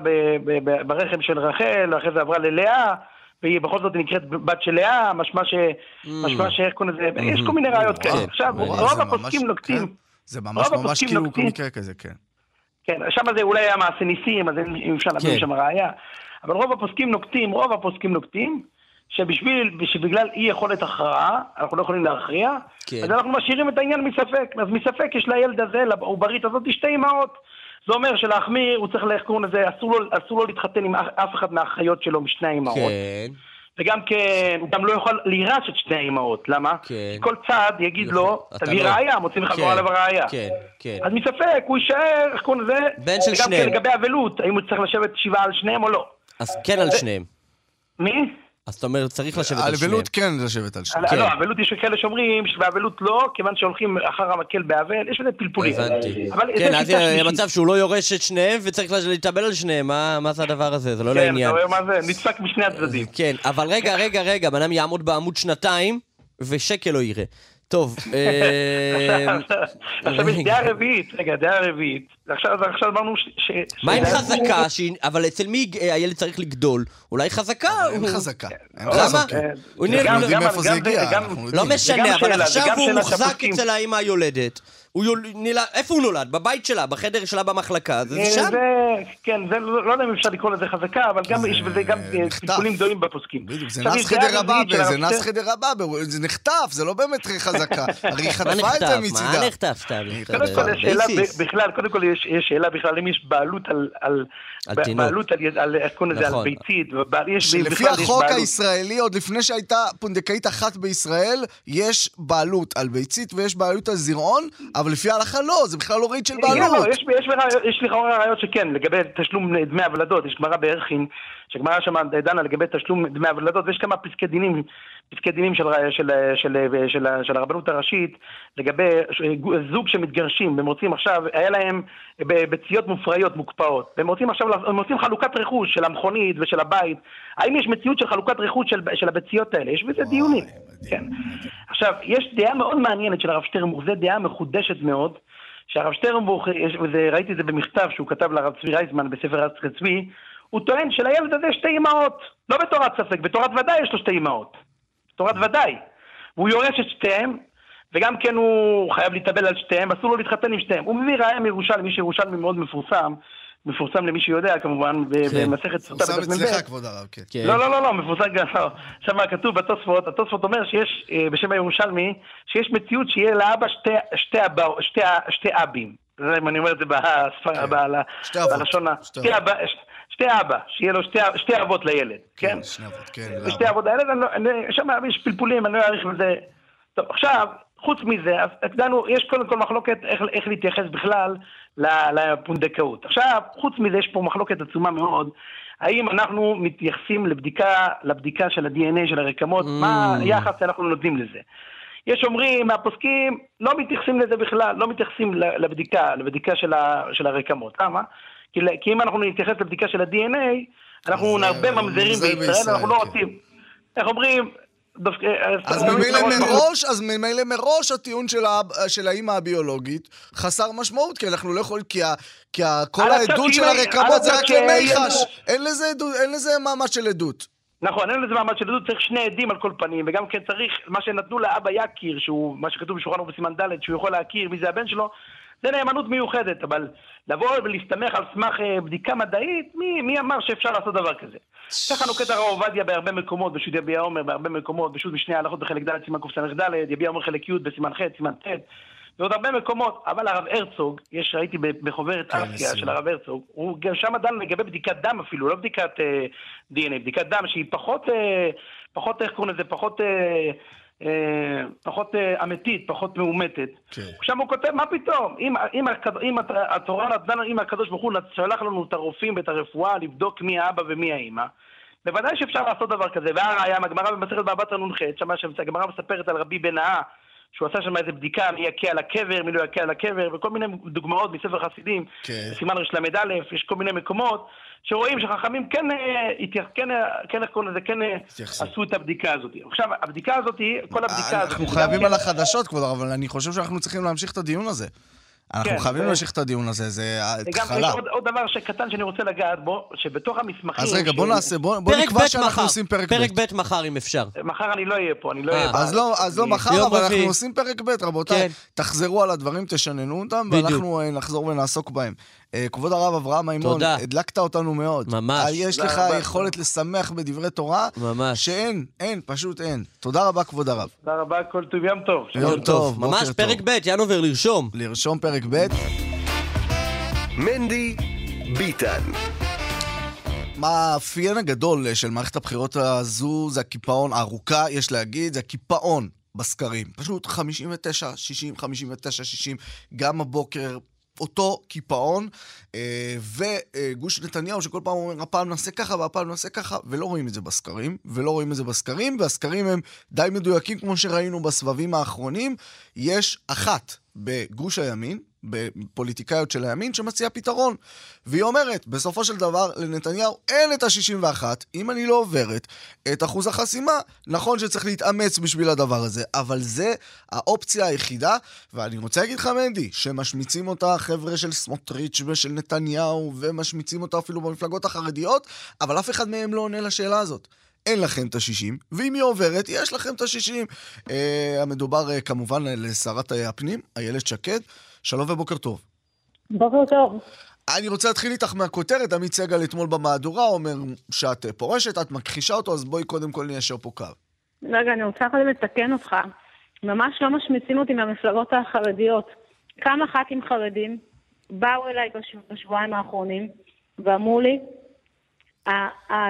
ברחם של רחל, ואחרי זה עברה ללאה. והיא בכל זאת נקראת בת של לאה, משמע ש... Mm. משמע שאיך קוראים לזה, יש כל מיני ראיות כאלה. עכשיו, רוב הפוסקים נוקטים... כן. זה ממש ממש כאילו מקרה כזה, כן. כן, שם זה אולי היה מעשה ניסים, אז אם אפשר להביא כן. שם ראייה. אבל רוב הפוסקים נוקטים, רוב הפוסקים נוקטים, שבשביל, שבגלל אי יכולת הכרעה, אנחנו לא יכולים להכריע, כן. אז אנחנו משאירים את העניין מספק. אז מספק יש לילד הזה, לעוברית הזאת, שתי אמהות. זה אומר שלהחמיר, הוא צריך, איך קוראים לזה, אסור לו, אסור לו להתחתן עם אף אחד מהאחיות שלו משני האמהות. כן. וגם כן, הוא גם לא יכול להירש את שתי האימהות, למה? כן. כל צד יגיד לו, תביא לא... ראייה, מוצאים לך כבר עליו ראייה. כן, כן. אז מספק, הוא יישאר, איך קוראים לזה? בן של שניהם. וגם כן לגבי אבלות, האם הוא צריך לשבת שבעה על שניהם או לא. אז כן על שניהם. מי? אז אתה אומר, צריך לשבת על שניהם. אבלות כן לשבת על שניהם. לא, אבלות יש כאלה שאומרים שבאבלות לא, כיוון שהולכים אחר המקל באבל, יש לזה פלפולים. הבנתי. כן, אז יהיה מצב שהוא לא יורש את שניהם וצריך להתאבל על שניהם, מה זה הדבר הזה? זה לא לעניין. כן, אתה רואה מה זה? נדפק משני הצדדים. כן, אבל רגע, רגע, רגע, בן אדם יעמוד בעמוד שנתיים ושקל לא יראה. טוב, אה, עכשיו יש דעה רביעית, רגע, דעה רביעית. עכשיו אמרנו ש... מה עם חזקה, אבל אצל מי הילד צריך לגדול? אולי חזקה. אין חזקה. למה? גם יודעים איפה זה הגיע. לא משנה, אבל עכשיו הוא מוחזק אצל האמא היולדת. הוא יול... נילה... איפה הוא נולד? בבית שלה, בחדר שלה במחלקה, זה אה, שם? זה, כן, זה, לא, לא יודע אם אפשר לקרוא לזה חזקה, אבל גם יש בזה גם טיפולים גדולים בפוסקים. בדיוק, זה נס חדר רבבה, זה נס חדר רבבה, זה נחטף, זה לא באמת חזקה. הרי היא חטפה את זה מצידה. מה נחטף? קודם כל, שאלה בכלל, קודם כל יש שאלה בכלל אם יש בעלות על... בעלות על, איך קוראים לזה, על נכון. ביצית. לפי החוק הישראלי, עוד לפני שהייתה פונדקאית אחת בישראל, יש בעלות על ביצית ויש בעלות על זרעון, אבל לפי ההלכה לא, זה בכלל לא רהיט של בעלות. לא, יש לכאורה ראיות שכן, לגבי תשלום דמי הוולדות, יש גמרא בערכין, שגמרא שם דנה לגבי תשלום דמי הוולדות, ויש כמה פסקי דינים, פסקי דינים של, של, של, של, של הרבנות הראשית, לגבי זוג שמתגרשים, והם רוצים עכשיו, היה להם ביציות מופריות מוקפאות, והם רוצים עכשיו, הם רוצים חלוקת רכוש של המכונית ושל הבית, האם יש מציאות של חלוקת רכוש של, של הביציות האלה? יש בזה דיונים. כן. עכשיו, יש דעה מאוד מעניינת של הרב שטרנבוך, זו דעה מחודשת מאוד, שהרב שטרנבוך, ראיתי את זה במכתב שהוא כתב לרב צבי רייזמן בספר רב צבי, הוא טוען שלילד הזה שתי אמהות, לא בתורת ספק, בתורת ודאי יש לו שתי אמהות. בתורת ודאי. והוא יורש את שתיהם, וגם כן הוא חייב להתאבל על שתיהם, אסור לו להתחתן עם שתיהם. הוא מביא ראיה מירושלמי, מי שירושלמי מאוד מפורסם, מפורסם למי שיודע כמובן, כן. במסכת סוטה בדף מ"ב. מפורסם אצלך כבוד הרב, כן. כן. לא, לא, לא, לא, מפורסם גם, לא. שם כתוב בתוספות, התוספות אומר שיש, אה, בשם הירושלמי, שיש מציאות שיהיה לאבא שתי, שתי, שתי, שתי אבים. אני אומר את זה בלשון, שתי שתי אבא, שיהיה לו שתי, שתי אבות לילד, כן? כן, שני אבות, כן. שתי אבות לילד, לא, שם יש פלפולים, אני לא אעריך בזה. טוב, עכשיו, חוץ מזה, אז ידענו, יש קודם כל מחלוקת איך, איך להתייחס בכלל לפונדקאות. עכשיו, חוץ מזה יש פה מחלוקת עצומה מאוד, האם אנחנו מתייחסים לבדיקה, לבדיקה של ה-DNA של הרקמות, mm. מה היחס שאנחנו נותנים לזה. יש אומרים מהפוסקים, לא מתייחסים לזה בכלל, לא מתייחסים לבדיקה, לבדיקה של, ה, של הרקמות. למה? כי, כי אם אנחנו נתייחס לבדיקה של ה-DNA, אנחנו נרבה ממזרים בישראל, אנחנו לא כן. רוצים. איך אומרים, אז ממילא מראש, אז ממילא מראש הטיעון של האימא הביולוגית חסר משמעות, כי אנחנו לא יכולים, כי כל העדות של הרקמות זה רק ימי חש. אין לזה מעמד של עדות. נכון, אין לזה מעמד של עדות, צריך שני עדים על כל פנים, וגם כן צריך, מה שנתנו לאבא יקיר, שהוא, מה שכתוב בשולחן בסימן ד', שהוא יכול להכיר מי זה הבן שלו, זה נאמנות מיוחדת, אבל לבוא ולהסתמך על סמך אה, בדיקה מדעית, מי, מי אמר שאפשר לעשות דבר כזה? ככה נוקט הרב עובדיה בהרבה מקומות, בשו"ת יביע עומר, בהרבה מקומות, בשו"ת משני ההלכות בחלק ד', סימן קס"ד, יביע עומר חלק י' בסימן ח', סימן ט', ועוד הרבה מקומות, אבל הרב הרצוג, יש, ראיתי בחוברת כן, אסיה של הרב הרצוג, הוא גם שם דן לגבי בדיקת דם אפילו, לא בדיקת אה, DNA, בדיקת דם שהיא פחות, uh, פחות, איך קוראים לזה, פחות... אה, פחות אה, אמיתית, פחות מאומתת. כן. עכשיו הוא כותב, מה פתאום? אם, אם, אם התורה נתנה, אם הקדוש ברוך הוא שלח לנו את הרופאים ואת הרפואה לבדוק מי האבא ומי האימא, בוודאי שאפשר לעשות דבר כזה. והראיה, הגמרא במסכת בבא בתרא נ"ח, שם הגמרא מספרת על רבי בן-אה, שהוא עשה שם איזה בדיקה מי יכה על הקבר, מי לא יכה על הקבר, וכל מיני דוגמאות מספר חסידים, כן. סימן רל"א, יש כל מיני מקומות שרואים שחכמים כן, כן, כן, כן, איך קוראים לזה, כן עשו את הבדיקה הזאת. עכשיו, הבדיקה הזאת, כל הבדיקה הזאת... אנחנו חייבים על החדשות כבר, אבל אני חושב שאנחנו צריכים להמשיך את הדיון הזה. אנחנו כן, חייבים להמשיך את הדיון הזה, זה התחלה. עוד, עוד דבר קטן שאני רוצה לגעת בו, שבתוך המסמכים... אז רגע, בוא נעשה, בוא, בוא נקבע שאנחנו עושים פרק ב'. פרק ב' מחר, אם אפשר. מחר אני לא אהיה פה, אני לא אהיה פה. אז לא, אז לא מחר, אבל אנחנו עושים פרק ב', רבותיי. כן. תחזרו על הדברים, תשננו אותם, ואנחנו אה, נחזור ונעסוק בהם. אה, כבוד הרב אברהם מימון, תודה. הדלקת אותנו מאוד. ממש. אה, יש לך רבה. יכולת לשמח בדברי תורה, ממש. שאין, אין, פשוט אין. תודה רבה, כבוד הרב. תודה רבה, כל טוב, יום טוב. יום טוב, ממש פרק ב', ינובר, לרשום. לרשום פרק ב'. מנדי ביטן. מה האפיין הגדול של מערכת הבחירות הזו זה הקיפאון הארוכה, יש להגיד, זה הקיפאון בסקרים. פשוט 59, 60, 59, 60, גם הבוקר, אותו קיפאון, אה, וגוש נתניהו שכל פעם אומר, הפעם נעשה ככה והפעם נעשה ככה, ולא רואים את זה בסקרים, ולא רואים את זה בסקרים, והסקרים הם די מדויקים כמו שראינו בסבבים האחרונים. יש אחת בגוש הימין, בפוליטיקאיות של הימין שמציעה פתרון. והיא אומרת, בסופו של דבר, לנתניהו אין את ה-61, אם אני לא עוברת את אחוז החסימה, נכון שצריך להתאמץ בשביל הדבר הזה, אבל זה האופציה היחידה, ואני רוצה להגיד לך, מנדי, שמשמיצים אותה חבר'ה של סמוטריץ' ושל נתניהו, ומשמיצים אותה אפילו במפלגות החרדיות, אבל אף אחד מהם לא עונה לשאלה הזאת. אין לכם את ה-60, ואם היא עוברת, יש לכם את ה-60. Uh, המדובר uh, כמובן לשרת הפנים, איילת שקד. שלום ובוקר טוב. בוקר טוב. אני רוצה להתחיל איתך מהכותרת, עמית סגל אתמול במהדורה אומר שאת פורשת, את מכחישה אותו, אז בואי קודם כל ניישר פה קו. רגע, אני רוצה קודם לתקן אותך. ממש לא משמיצים אותי מהמפלגות החרדיות. כמה ח"כים חרדים באו אליי בשבועיים האחרונים ואמרו לי,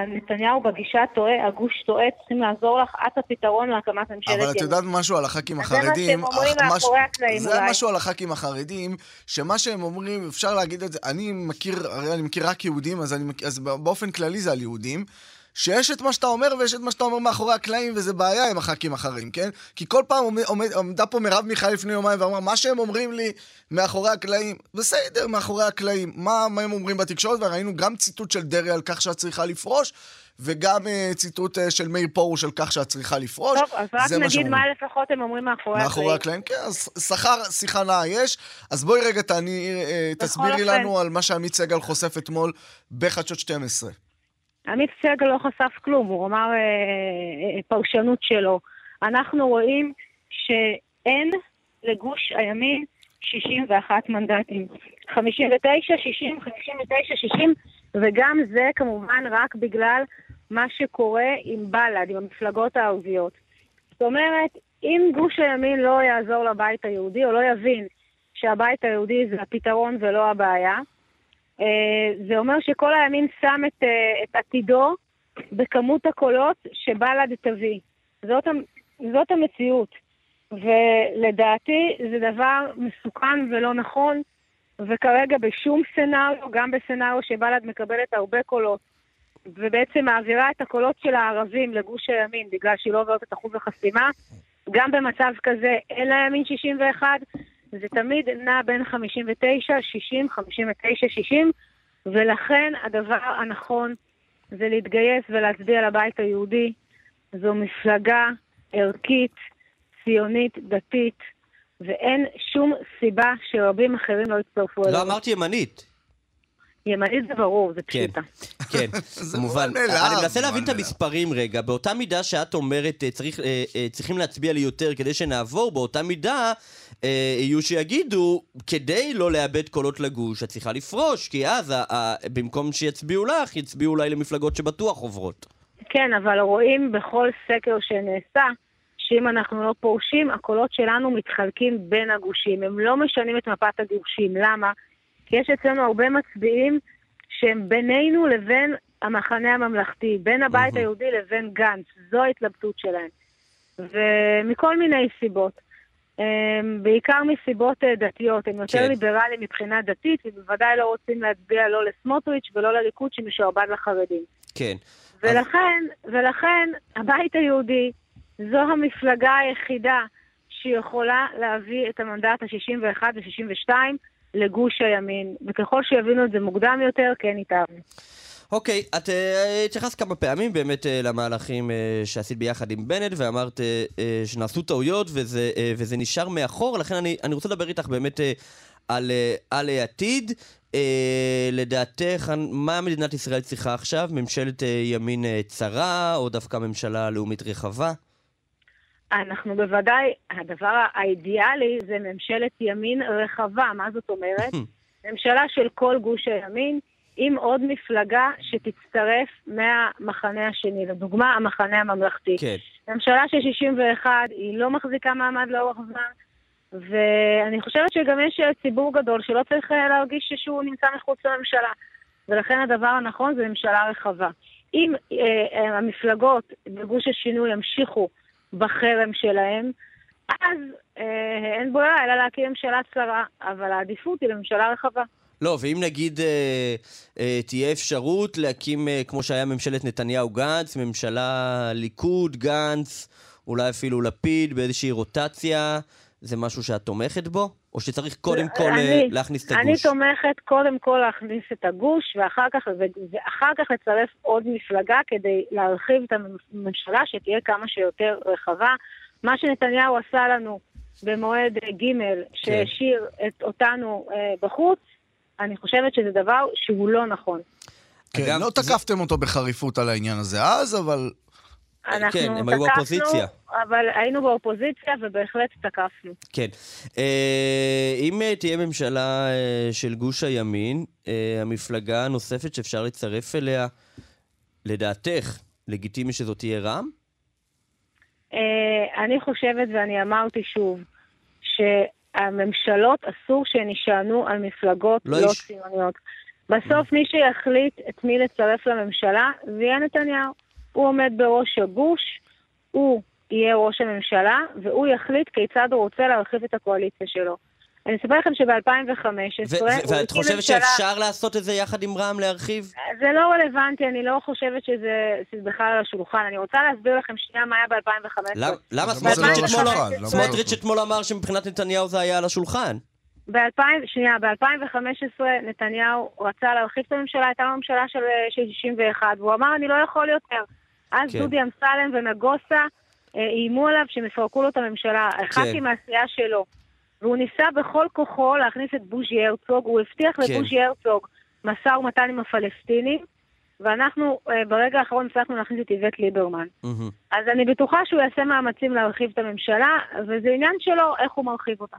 נתניהו בגישה טועה, הגוש טועה, צריכים לעזור לך, את הפתרון להקמת ממשלת ימין. אבל את יודעת משהו על הח"כים החרדים. זה מה שהם אומרים מאחורי הקלעים. זה משהו על הח"כים החרדים, שמה שהם אומרים, אפשר להגיד את זה, אני מכיר, הרי אני מכיר רק יהודים, אז, אני, אז באופן כללי זה על יהודים. שיש את מה שאתה אומר ויש את מה שאתה אומר מאחורי הקלעים, וזה בעיה עם הח"כים אחרים, כן? כי כל פעם עומד, עמדה פה מרב מיכאל לפני יומיים ואמרה, מה שהם אומרים לי מאחורי הקלעים, בסדר, מאחורי הקלעים. מה, מה הם אומרים בתקשורת? וראינו גם ציטוט של דרעי על כך שאת צריכה לפרוש, וגם uh, ציטוט uh, של מאיר פרוש על כך שאת צריכה לפרוש. טוב, אז רק נגיד מה, מה לפחות הם אומרים מאחורי הקלעים. מאחורי הקלעים, כן, אז שכר שיחה נאה יש. אז בואי רגע תעני, uh, תסבירי לנו על מה שעמית סגל חושף אתמול בחדשות 12. עמית סגל לא חשף כלום, הוא אמר אה, אה, אה, פרשנות שלו. אנחנו רואים שאין לגוש הימין 61 מנדטים. 59, 60, 59, 60, וגם זה כמובן רק בגלל מה שקורה עם בל"ד, עם המפלגות הערביות. זאת אומרת, אם גוש הימין לא יעזור לבית היהודי, או לא יבין שהבית היהודי זה הפתרון ולא הבעיה, זה אומר שכל הימין שם את, את עתידו בכמות הקולות שבל"ד תביא. זאת, זאת המציאות. ולדעתי זה דבר מסוכן ולא נכון, וכרגע בשום סצנריו, גם בסצנריו שבל"ד מקבלת הרבה קולות, ובעצם מעבירה את הקולות של הערבים לגוש הימין בגלל שהיא לא עוברת את אחוז החסימה, גם במצב כזה אין לימין 61, זה תמיד נע בין 59, 60, 59, 60, ולכן הדבר הנכון זה להתגייס ולהצביע לבית היהודי. זו מפלגה ערכית, ציונית, דתית, ואין שום סיבה שרבים אחרים לא יצטרפו אליה. לא אמרתי ימנית. ימנית זה ברור, זה כן, פשוטה. כן, כמובן. אני מנסה להבין את המספרים רגע. באותה מידה שאת אומרת, אה, צריך, אה, אה, צריכים להצביע לי יותר כדי שנעבור, באותה מידה יהיו שיגידו, כדי לא לאבד קולות לגוש, את צריכה לפרוש, כי אז במקום שיצביעו לך, יצביעו אולי למפלגות שבטוח עוברות. כן, אבל רואים בכל סקר שנעשה, שאם אנחנו לא פורשים, הקולות שלנו מתחלקים בין הגושים. הם לא משנים את מפת הגושים. למה? יש אצלנו הרבה מצביעים שהם בינינו לבין המחנה הממלכתי, בין הבית היהודי לבין גנץ. זו ההתלבטות שלהם. ומכל מיני סיבות. בעיקר מסיבות אה, דתיות, הם יותר כן. ליברליים מבחינה דתית, ובוודאי לא רוצים להצביע לא לסמוטריץ' ולא לליכוד שמשועבד לחרדים. כן. ולכן, אז... ולכן הבית היהודי זו המפלגה היחידה שיכולה להביא את המנדט ה-61 ו-62 לגוש הימין, וככל שיבינו את זה מוקדם יותר, כן ייטב. אוקיי, את uh, התייחסת כמה פעמים באמת uh, למהלכים uh, שעשית ביחד עם בנט, ואמרת שנעשו טעויות וזה, וזה נשאר מאחור, לכן אני, אני רוצה לדבר איתך באמת על, על העתיד. לדעתך, מה מדינת ישראל צריכה עכשיו? ממשלת ימין צרה, או דווקא ממשלה לאומית רחבה? אנחנו בוודאי, הדבר האידיאלי זה ממשלת ימין רחבה. מה זאת אומרת? ממשלה של כל גוש הימין, עם עוד מפלגה שתצטרף מהמחנה השני, לדוגמה, המחנה הממלכתי. כן. ממשלה של 61 היא לא מחזיקה מעמד לאורך זמן, ואני חושבת שגם יש ציבור גדול שלא צריך אה, להרגיש שהוא נמצא מחוץ לממשלה. ולכן הדבר הנכון זה ממשלה רחבה. אם אה, אה, המפלגות בגוש השינוי ימשיכו בחרם שלהם, אז אה, אין ברירה אלא להקים ממשלה צרה, אבל העדיפות היא לממשלה רחבה. לא, ואם נגיד אה, אה, תהיה אפשרות להקים, אה, כמו שהיה ממשלת נתניהו-גנץ, ממשלה ליכוד-גנץ, אולי אפילו לפיד באיזושהי רוטציה, זה משהו שאת תומכת בו? או שצריך קודם כל אה, אני, להכניס את הגוש? אני תומכת קודם כל להכניס את הגוש, ואחר כך, ואחר כך לצרף עוד מפלגה כדי להרחיב את הממשלה, שתהיה כמה שיותר רחבה. מה שנתניהו עשה לנו במועד ג' כן. שהשאיר כן. את אותנו אה, בחוץ, אני חושבת שזה דבר שהוא לא נכון. כן, לא תקפתם אותו בחריפות על העניין הזה אז, אבל אנחנו כן, הם היו באופוזיציה. אבל היינו באופוזיציה ובהחלט תקפנו. כן. אה, אם אה, תהיה ממשלה אה, של גוש הימין, המפלגה הנוספת שאפשר לצרף אליה, לדעתך, לגיטימי שזאת תהיה רע"מ? אני חושבת, ואני אמרתי שוב, שהממשלות אסור שהן יישענו על מפלגות לא, לא. ציוניות. בסוף מי שיחליט את מי לצרף לממשלה זה יהיה נתניהו. הוא עומד בראש הגוש, הוא יהיה ראש הממשלה, והוא יחליט כיצד הוא רוצה להרחיב את הקואליציה שלו. אני אספר לכם שב-2015... ואת חושבת ממשלה... שאפשר לעשות את זה יחד עם רע"מ, להרחיב? זה לא רלוונטי, אני לא חושבת שזה, שזה בכלל על השולחן. אני רוצה להסביר לכם שנייה מה היה ב-2015. למה סמוטריץ' אתמול אמר שמבחינת נתניהו זה היה על השולחן? ב-2000, שנייה, ב-2015 נתניהו רצה להרחיב את הממשלה, הייתה לו ממשלה של 61, והוא אמר, אני לא יכול יותר. אז כן. דודי אמסלם ונגוסה אה, איימו עליו שהם יפרקו לו את הממשלה, כן. הח"כים מהסיעה שלו. והוא ניסה בכל כוחו להכניס את בוז'י הרצוג, הוא הבטיח כן. לבוז'י הרצוג משא ומתן עם הפלסטינים, ואנחנו uh, ברגע האחרון הצלחנו להכניס את איווט ליברמן. Mm-hmm. אז אני בטוחה שהוא יעשה מאמצים להרחיב את הממשלה, וזה עניין שלו איך הוא מרחיב אותה.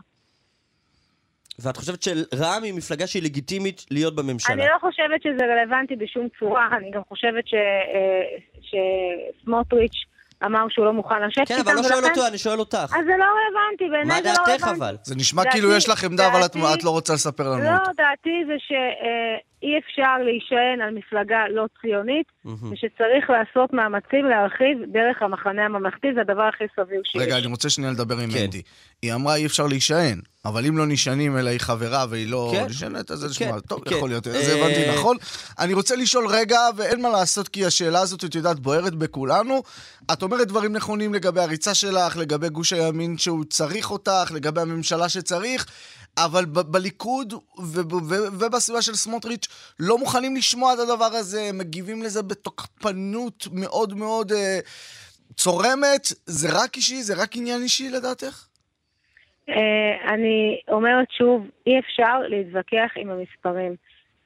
ואת חושבת שרע"מ היא מפלגה שהיא לגיטימית להיות בממשלה? אני לא חושבת שזה רלוונטי בשום צורה, אני גם חושבת ש, אה, שסמוטריץ' אמר שהוא לא מוכן לשבת כן, איתם, אבל לא שואל אותו, אני שואל אותך. אז זה לא רלוונטי, בעיניי מה זה לא דעתך רלוונטי. אבל? זה נשמע כאילו יש לך עמדה, אבל את- לא רוצה לספר לנו לא, אותה. דעתי זה שאי אפשר להישען על מפלגה לא ציונית, ושצריך לעשות מאמצים להרחיב דרך המחנה הממלכתי, זה הדבר הכי סביר שיש. רגע, אני רוצה שנייה לדבר עם כן. מנדי. היא אמרה אי אפשר להישען, אבל אם לא נשענים אלא היא חברה והיא לא כן. נשענת, אז זה כן, נשמע טוב, כן. יכול להיות, אה, זה הבנתי נכון. אני רוצה לשאול רגע, ואין מה לעשות, כי השאלה הזאת, את יודעת, בוערת בכולנו. את אומרת דברים נכונים לגבי הריצה שלך, לגבי גוש הימין שהוא צריך אותך, לגבי הממשלה שצריך. אבל ב- בליכוד וב- וב- ובסביבה של סמוטריץ' לא מוכנים לשמוע את הדבר הזה, מגיבים לזה בתוקפנות מאוד מאוד אה, צורמת. זה רק אישי? זה רק עניין אישי לדעתך? אה, אני אומרת שוב, אי אפשר להתווכח עם המספרים.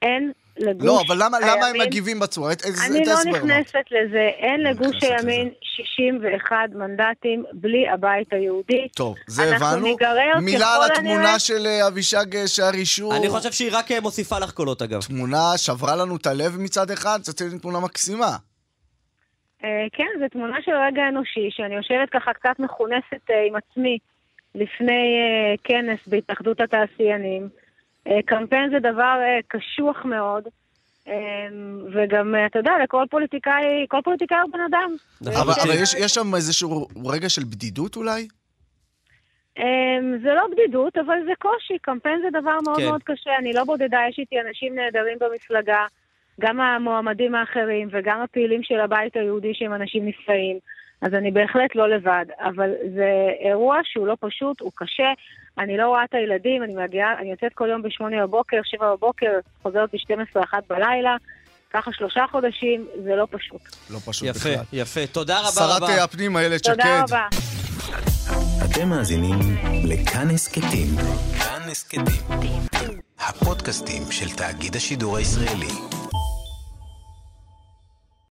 אין לגוש לא, אבל למה, למה הם הימין- מגיבים בצורה? את- איזה- אני את לא ההסבר, מה? נכנסת לזה, אין לא לגוש הימין 61 מנדטים בלי הבית היהודי. טוב, זה אנחנו הבנו. ניגרר מילה על ככל התמונה הנראה- של אה, אבישג אה, שער אישור. אני חושב שהיא רק מוסיפה לך קולות, אגב. תמונה שברה לנו את הלב מצד אחד, זאת תמונה מקסימה. אה, כן, זו תמונה של רגע אנושי, שאני יושבת ככה קצת מכונסת אה, עם עצמי לפני אה, כנס בהתאחדות התעשיינים. אה, קמפיין זה דבר אה, קשוח מאוד, וגם, אתה יודע, לכל פוליטיקאי, כל פוליטיקאי הוא בן אדם. נכון. אבל אבל יש יש שם איזשהו רגע של בדידות אולי? זה לא בדידות, אבל זה קושי. קמפיין זה דבר מאוד כן. מאוד קשה. אני לא בודדה, יש איתי אנשים נהדרים במפלגה, גם המועמדים האחרים וגם הפעילים של הבית היהודי שהם אנשים נפלאים. אז אני בהחלט לא לבד, אבל זה אירוע שהוא לא פשוט, הוא קשה. אני לא רואה את הילדים, אני מגיעה, אני יוצאת כל יום ב-8 בבוקר, 7 בבוקר, חוזרת ב-12, 1 בלילה. ככה שלושה חודשים, זה לא פשוט. לא פשוט יפה, בכלל. יפה. תודה רבה שרת רבה. אה, הפנים איילת שקד. תודה רבה. אתם מאזינים לכאן הסכתים. כאן הסכתים. הפודקאסטים של תאגיד השידור הישראלי.